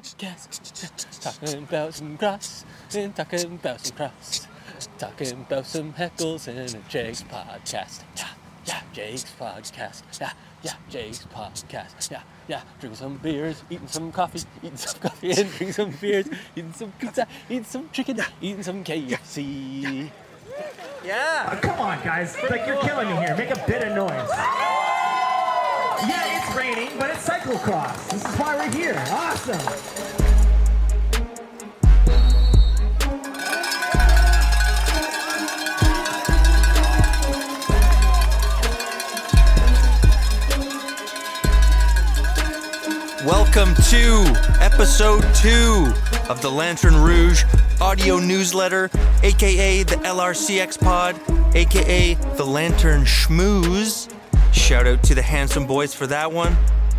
podcast. Talking about some cross and talking about some cross. Talking about some heckles and a Jake's podcast. Yeah, yeah, Jake's podcast. Yeah, yeah, Jake's podcast. Yeah, yeah, drinking some beers, eating some coffee, eating some coffee, and drinking some beers, eating some pizza, eating some chicken, eating some KFC. Oh, come on, guys. Like, you're killing me here. Make a bit of noise. Yeah, raining, but it's cyclocross. This is why we're here. Awesome. Welcome to episode two of the Lantern Rouge audio newsletter, aka the LRCX pod, aka the Lantern Schmooze. Shout out to the handsome boys for that one.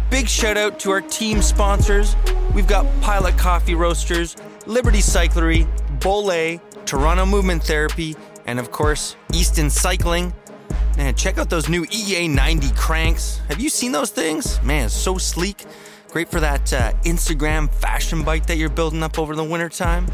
Big shout out to our team sponsors. We've got Pilot Coffee Roasters, Liberty Cyclery, Bole, Toronto Movement Therapy, and of course, Easton Cycling. Man, check out those new EA90 cranks. Have you seen those things? Man, so sleek. Great for that uh, Instagram fashion bike that you're building up over the wintertime.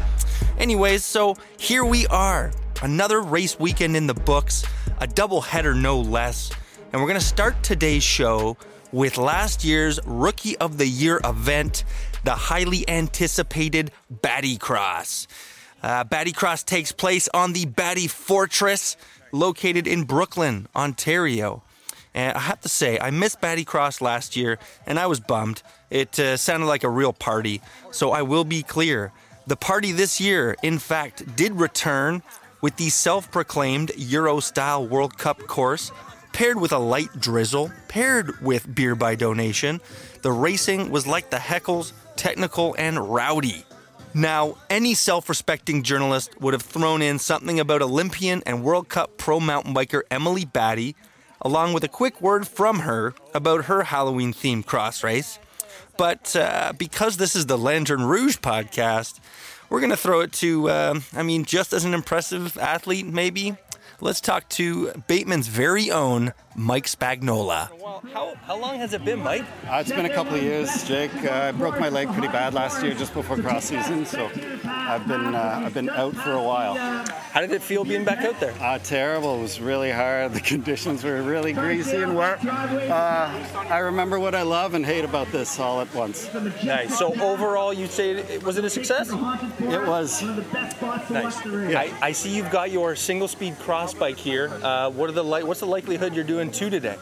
Anyways, so here we are. Another race weekend in the books, a double header no less. And we're going to start today's show with last year's Rookie of the Year event, the highly anticipated Batty Cross. Uh, Batty Cross takes place on the Batty Fortress, located in Brooklin, Ontario. And I have to say, I missed Batty Cross last year, and I was bummed. It uh, sounded like a real party. So I will be clear. The party this year, in fact, did return with the self proclaimed Euro style World Cup course, paired with a light drizzle, paired with beer by donation. The racing was like the heckles, technical and rowdy. Now, any self respecting journalist would have thrown in something about Olympian and World Cup pro mountain biker Emily Batty, along with a quick word from her about her Halloween themed cross race. But uh, because this is the Lantern Rouge podcast, we're going to throw it to, uh, I mean, just as an impressive athlete, maybe. Let's talk to Bateman's very own Mike Spagnola. How, how long has it been, Mike? Uh, it's been a couple of years, Jake. Uh, I broke my leg pretty bad last year, just before cross season, so I've been uh, I've been out for a while. How did it feel being back out there? Uh, terrible. It was really hard. The conditions were really greasy and wet. Uh, I remember what I love and hate about this all at once. Nice. So overall, you'd say it, was it a success? It was. Nice. I, I see you've got your single speed cross bike here. Uh, what are the li- What's the likelihood you're doing two today?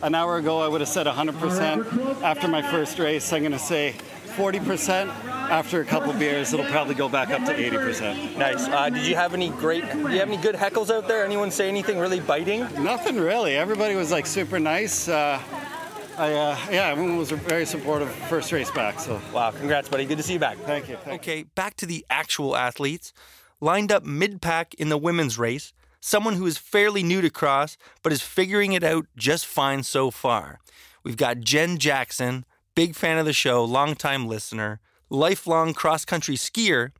An hour ago, I would have said 100%. After my first race, I'm going to say 40%. After a couple beers, it'll probably go back up to 80%. Nice. Uh, did you have any great? Do you have any good heckles out there? Anyone say anything really biting? Nothing really. Everybody was like super nice. Uh, I, uh, yeah, everyone was very supportive first race back. So Wow. Congrats, buddy. Good to see you back. thank you. Thank you. Okay, back to the actual athletes. Lined up mid pack in the women's race, someone who is fairly new to cross but is figuring it out just fine so far. We've got Jen Jackson, big fan of the show, longtime listener, lifelong cross country skier.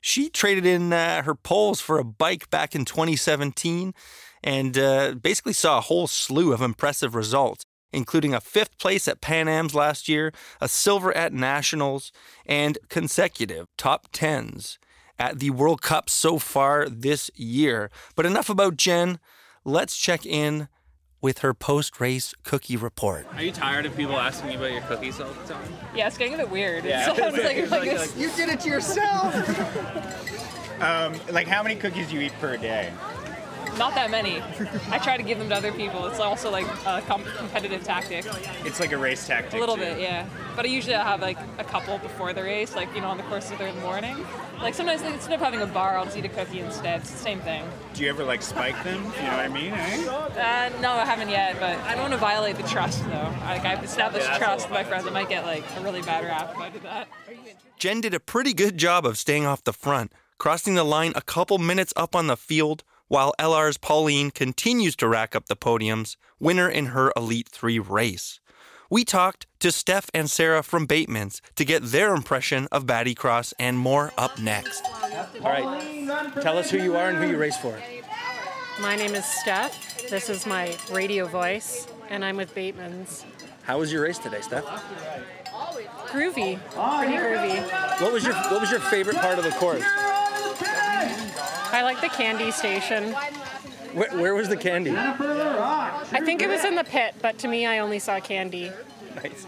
She traded in uh, her poles for a bike back in 2017 and uh, basically saw a whole slew of impressive results, including a fifth place at Pan Am's last year, a silver at Nationals, and consecutive top tens at the World Cup so far this year. But enough about Jen. Let's check in with her post race cookie report. Are you tired of people asking you about your cookies all the time? Yeah, it's getting a bit weird. Yeah. It sounds like, like like- You did it to yourself. um, like how many cookies do you eat per day? Not that many. I try to give them to other people. It's also like a com- competitive tactic. It's like a race tactic. A little too. bit, yeah. But I usually I have like a couple before the race, like you know, on the course of the morning. Like sometimes like, instead of having a bar, I'll just eat a cookie instead. It's the same thing. Do you ever like spike them? You know what I mean? Eh? Uh, no, I haven't yet, but I don't want to violate the trust though. Like I've established Yeah, trust with my friends. I might get like a really bad rap if I do that. Jen did a pretty good job of staying off the front, crossing the line a couple minutes up on the field, while LR's Pauline continues to rack up the podiums, winner in her Elite 3 race. We talked to Steph and Sarah from Bateman's to get their impression of Batty Cross and more up next. All right, tell us who you are and who you race for. My name is Steph. This is my radio voice, and I'm with Bateman's. How was your race today, Steph? groovy, pretty groovy. What was your What was your favorite part of the course? I like the candy station. Where, where was the candy? I think it was in the pit, but to me, I only saw candy. Nice.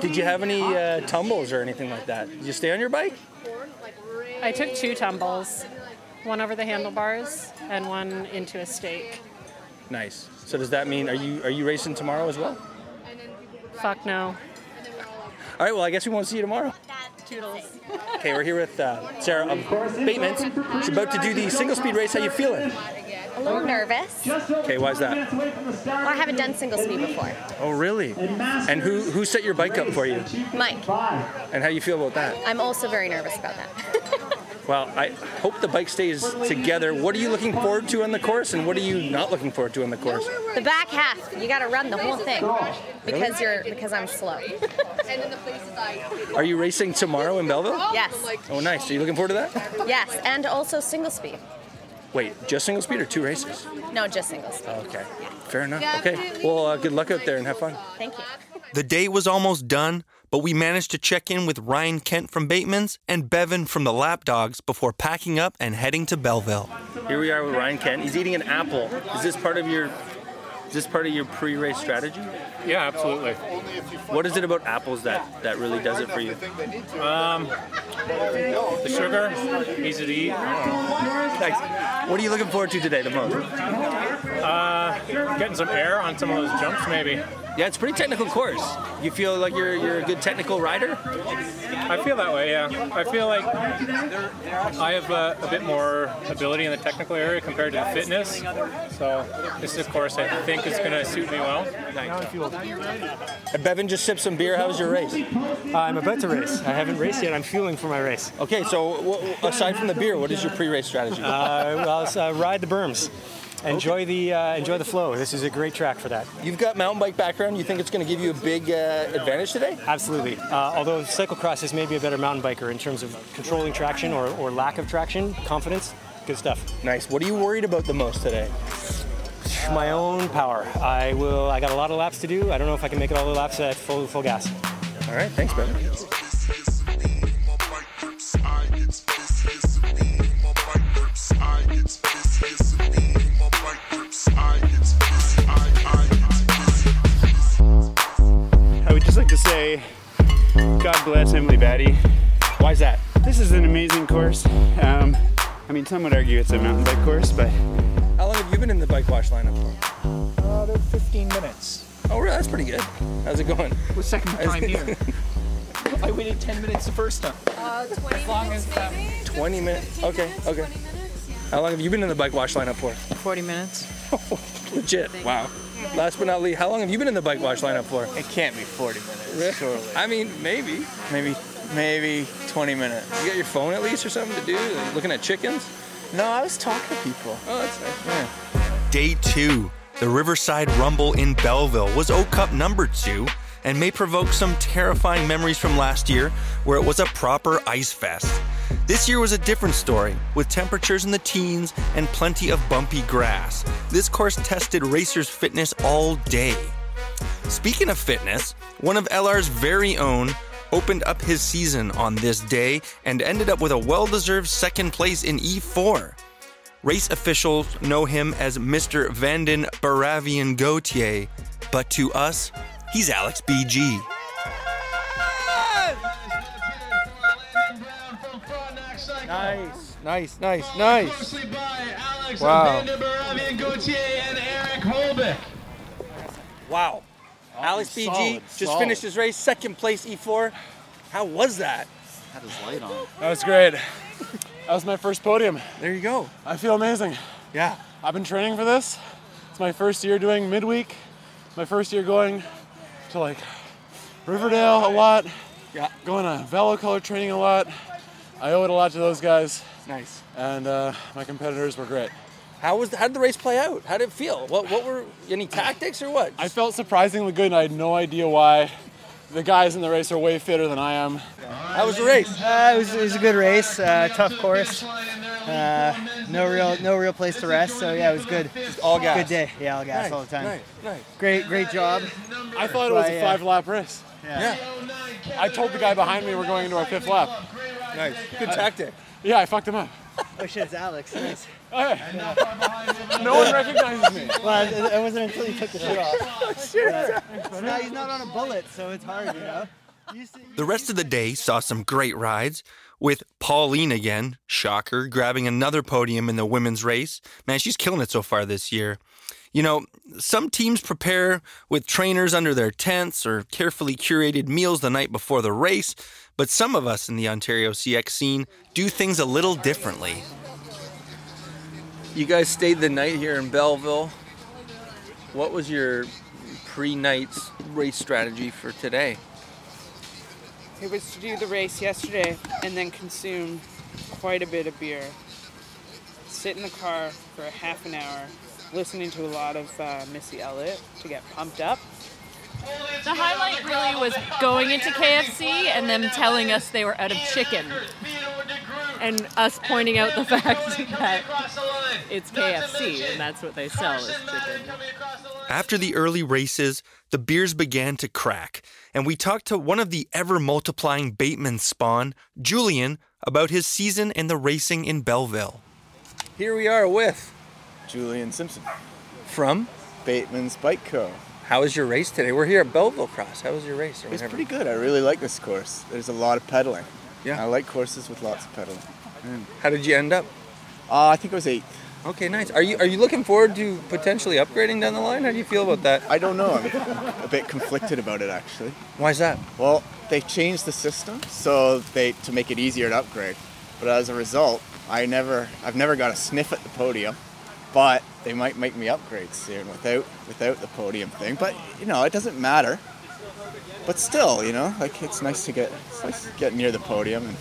Did you have any uh, tumbles or anything like that? Did you stay on your bike? I took two tumbles, one over the handlebars and one into a stake. Nice. So does that mean are you are you racing tomorrow as well? Fuck no. All right. Well, I guess we won't see you tomorrow. Toodles. Okay, we're here with uh, Sarah of Bateman's. She's about to do the single speed race. How you feeling? A little nervous. Okay, why is that? Well, I haven't done single speed before. Oh, really? And who who set your bike up for you? Mike, And how you feel about that? I'm also very nervous about that. Well, I hope the bike stays together. What are you looking forward to on the course, and what are you not looking forward to on the course? the back half, you got to run the whole thing because you're because I'm slow. Are you racing tomorrow in Belleville? Yes, Oh, nice. Are you looking forward to that? yes, and also single speed. Wait, just single speed or two races? No, just single speed. Okay, fair enough. Okay, well, uh, good luck out there and have fun. Thank you. The day was almost done, but we managed to check in with Ryan Kent from Bateman's and Bevan from the Lapdogs before packing up and heading to Belleville. Here we are with Ryan Kent. He's eating an apple. Is this part of your is this part of your pre-race strategy? Yeah, absolutely. What is it about apples that, that really does it for you? Um, the sugar, easy to eat. Thanks. What are you looking forward to today the most? Uh, getting some air on some of those jumps, maybe. Yeah, it's a pretty technical course. You feel like you're you're a good technical rider? I feel that way, yeah. I feel like I have uh, a bit more ability in the technical area compared to the fitness. So this is a course I think is going to suit me well. And Bevan just sipped some beer. How was your race? I'm about to race. I haven't raced yet. I'm fueling for my race. Okay, so w- aside from the beer, what is your pre-race strategy? Uh, well, uh, ride the berms. Enjoy the uh, enjoy the flow. This is a great track for that. You've got mountain bike background. You think it's going to give you a big uh, advantage today? Absolutely. Uh, although cyclocross is maybe a better mountain biker in terms of controlling traction or, or lack of traction, confidence. Good stuff. Nice. What are you worried about the most today? My own power. I will. I got a lot of laps to do. I don't know if I can make it all the laps at full full gas. All right. Thanks, Bevan. That? This is an amazing course. Um, I mean, some would argue it's a mountain bike course, but How long have you been in the bike wash lineup for? Uh, about 15 minutes. Oh, really? That's pretty good. How's it going? Was second time here. I waited 10 minutes the first time. Uh, 20 as long as um, 20 minutes. Okay. Okay. How long have you been in the bike wash lineup for? 40 minutes. Legit. Wow. Last but not least, how long have you been in the bike wash lineup for? It can't be 40 minutes, surely. I mean, maybe. Maybe, maybe 20 minutes. You got your phone at least or something to do? Like looking at chickens? No, I was talking to people. Oh, that's nice. Yeah. Day two, the Riverside Rumble in Belleville was O Cup number two and may provoke some terrifying memories from last year where it was a proper ice fest. This year was a different story, with temperatures in the teens and plenty of bumpy grass. This course tested racers' fitness all day. Speaking of fitness, one of LR's very own opened up his season on this day and ended up with a well deserved second place in E4. Race officials know him as Mr. Vanden Baravian Gautier, but to us, he's Alex BG. Nice, nice, nice, nice. Wow. Wow. Alex BG solid, just solid. finished his race, second place E4. How was that? Had his light on. That was great. That was my first podium. There you go. I feel amazing. Yeah. I've been training for this. It's my first year doing midweek. My first year going to like Riverdale a lot. Yeah. Going to Velo color training a lot. I owe it a lot to those guys. Nice. And uh, my competitors were great. How was how did the race play out? How did it feel? What what were any tactics or what? I felt surprisingly good and I had no idea why. The guys in the race are way fitter than I am. How was the race? Uh, it, was, it was a good race, uh, tough course. Uh, no real no real place to rest, so yeah, it was good. all gas. Good day. Yeah, all gas Nice, all the time. nice, nice. Great great job. I thought it was a uh, five lap race. Yeah. I told the guy behind me we're going into our fifth lap. Nice. Good tactic. Yeah, I fucked him up. Oh shit, it's Alex. Nice. Oh, no one recognizes me. Well, it, it wasn't until you took the shit off. Oh, shit. But uh, now he's not on a bullet, so it's hard, you know. The rest of the day saw some great rides, with Pauline again, shocker, grabbing another podium in the women's race. Man, she's killing it so far this year. You know, some teams prepare with trainers under their tents or carefully curated meals the night before the race, but some of us in the Ontario CX scene do things a little differently. You guys stayed the night here in Belleville. What was your pre night's race strategy for today? It was to do the race yesterday and then consume quite a bit of beer. Sit in the car for a half an hour, listening to a lot of uh, Missy Elliott to get pumped up. The highlight really was going into KFC and them telling us they were out of chicken. And us pointing out the fact that it's KFC and that's what they sell is chicken. After the early races, the beers began to crack, and we talked to one of the ever multiplying Bateman spawn, Julian, about his season and the racing in Belleville. Here we are with Julian Simpson from Bateman's Bike Co. How was your race today? We're here at Belleville Cross. How was your race? It It's pretty good. I really like this course. There's a lot of pedaling. Yeah. I like courses with lots of pedaling. How did you end up? Uh, I think I was eighth. Okay, nice. Are you are you looking forward to potentially upgrading down the line? How do you feel about that? I don't know. I'm a bit conflicted about it actually. Why is that? Well, they changed the system so they to make it easier to upgrade. But as a result, I never I've never got a sniff at the podium. But they might make me upgrade soon without without the podium thing. But you know, it doesn't matter. But still, you know, like it's nice to get it's nice to get near the podium and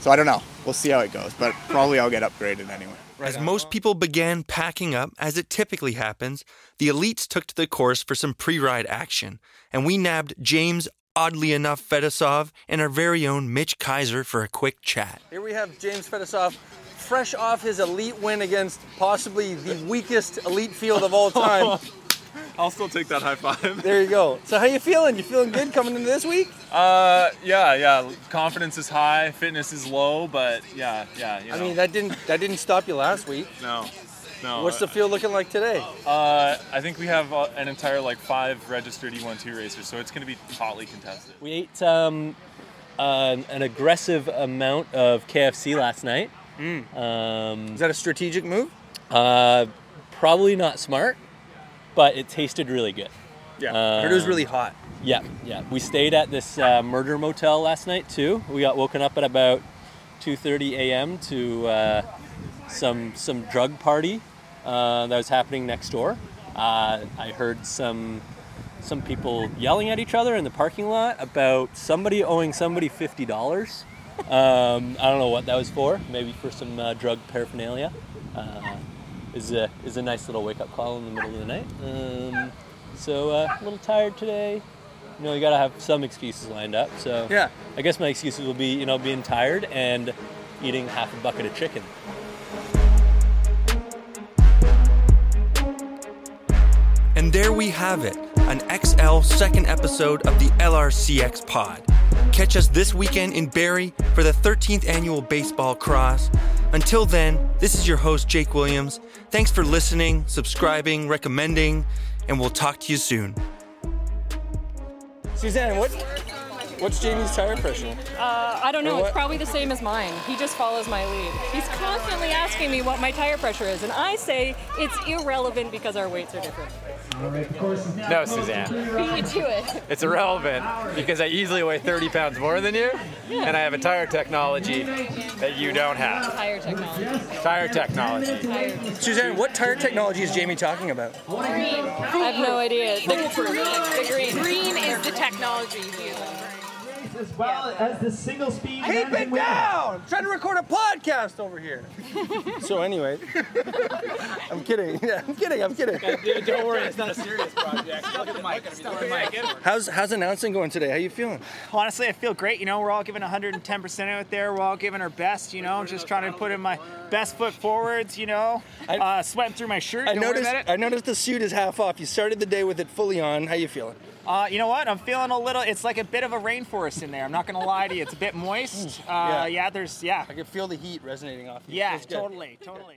so I don't know. We'll see how it goes, but probably I'll get upgraded anyway. As most people began packing up, as it typically happens, the elites took to the course for some pre ride action, and we nabbed James, oddly enough, Fedosov and our very own Mitch Kaiser for a quick chat. Here we have James Fedosov, fresh off his elite win against possibly the weakest elite field of all time. I'll still take that high five. There you go. So how you feeling? You feeling good coming into this week? Uh, yeah, yeah. Confidence is high, fitness is low, but yeah, yeah. You know. I mean, that didn't that didn't stop you last week. No, no. What's the field looking like today? Uh, I think we have uh, an entire like five registered E1-2 racers, so it's going to be hotly contested. We ate um, an, an aggressive amount of KFC last night. Um, Is that a strategic move? Uh, probably not smart, but it tasted really good. Yeah, I heard it was really Um, hot. Yeah, yeah. We stayed at this uh, murder motel last night too. We got woken up at about 2:30 a.m. to uh, some some drug party uh, that was happening next door. Uh, I heard some some people yelling at each other in the parking lot about somebody owing somebody fifty dollars. Um, I don't know what that was for. Maybe for some uh, drug paraphernalia. Uh, is a is a nice little wake up call in the middle of the night. Um, so uh, a little tired today. You know, you gotta have some excuses lined up. So Yeah. I guess my excuses will be, you know, being tired and eating half a bucket of chicken. And there we have it, an XL second episode of the LRCX pod. Catch us this weekend in Barrie for the 13th annual baseball cross. Until then, this is your host, Jake Williams. Thanks for listening, subscribing, recommending, and we'll talk to you soon. Suzanne, what, what's Jamie's tire pressure? Uh, I don't know. It's probably the same as mine. He just follows my lead. He's constantly asking me what my tire pressure is, and I say it's irrelevant because our weights are different. No, Suzanne. Beat you to it. It's irrelevant because I easily weigh 30 pounds more than you, and I have a tire technology that you don't have. Tire technology. Tire technology. Suzanne, what tire technology is Jamie talking about? Green. I have no idea. The, green. the green. Green is the technology he's using. As well as the single speed. Keep it down! I'm trying to record a podcast over here. so anyway, I'm kidding. Yeah, I'm kidding. I'm kidding. Don't worry, it's not a serious project. Look at the mic. Look at the mic. How's how's announcing going today? How you feeling? Honestly, I feel great. You know, we're all giving 110% out there. We're all giving our best. You know, just trying to put in my best foot forwards. You know, uh, sweating through my shirt. I Don't noticed. I noticed the suit is half off. You started the day with it fully on. How you feeling? Uh, you know what? I'm feeling a little. It's like a bit of a rainforest in there. I'm not gonna lie to you. It's a bit moist. Uh, yeah. There's yeah. I can feel the heat resonating off you. Yeah, totally, totally.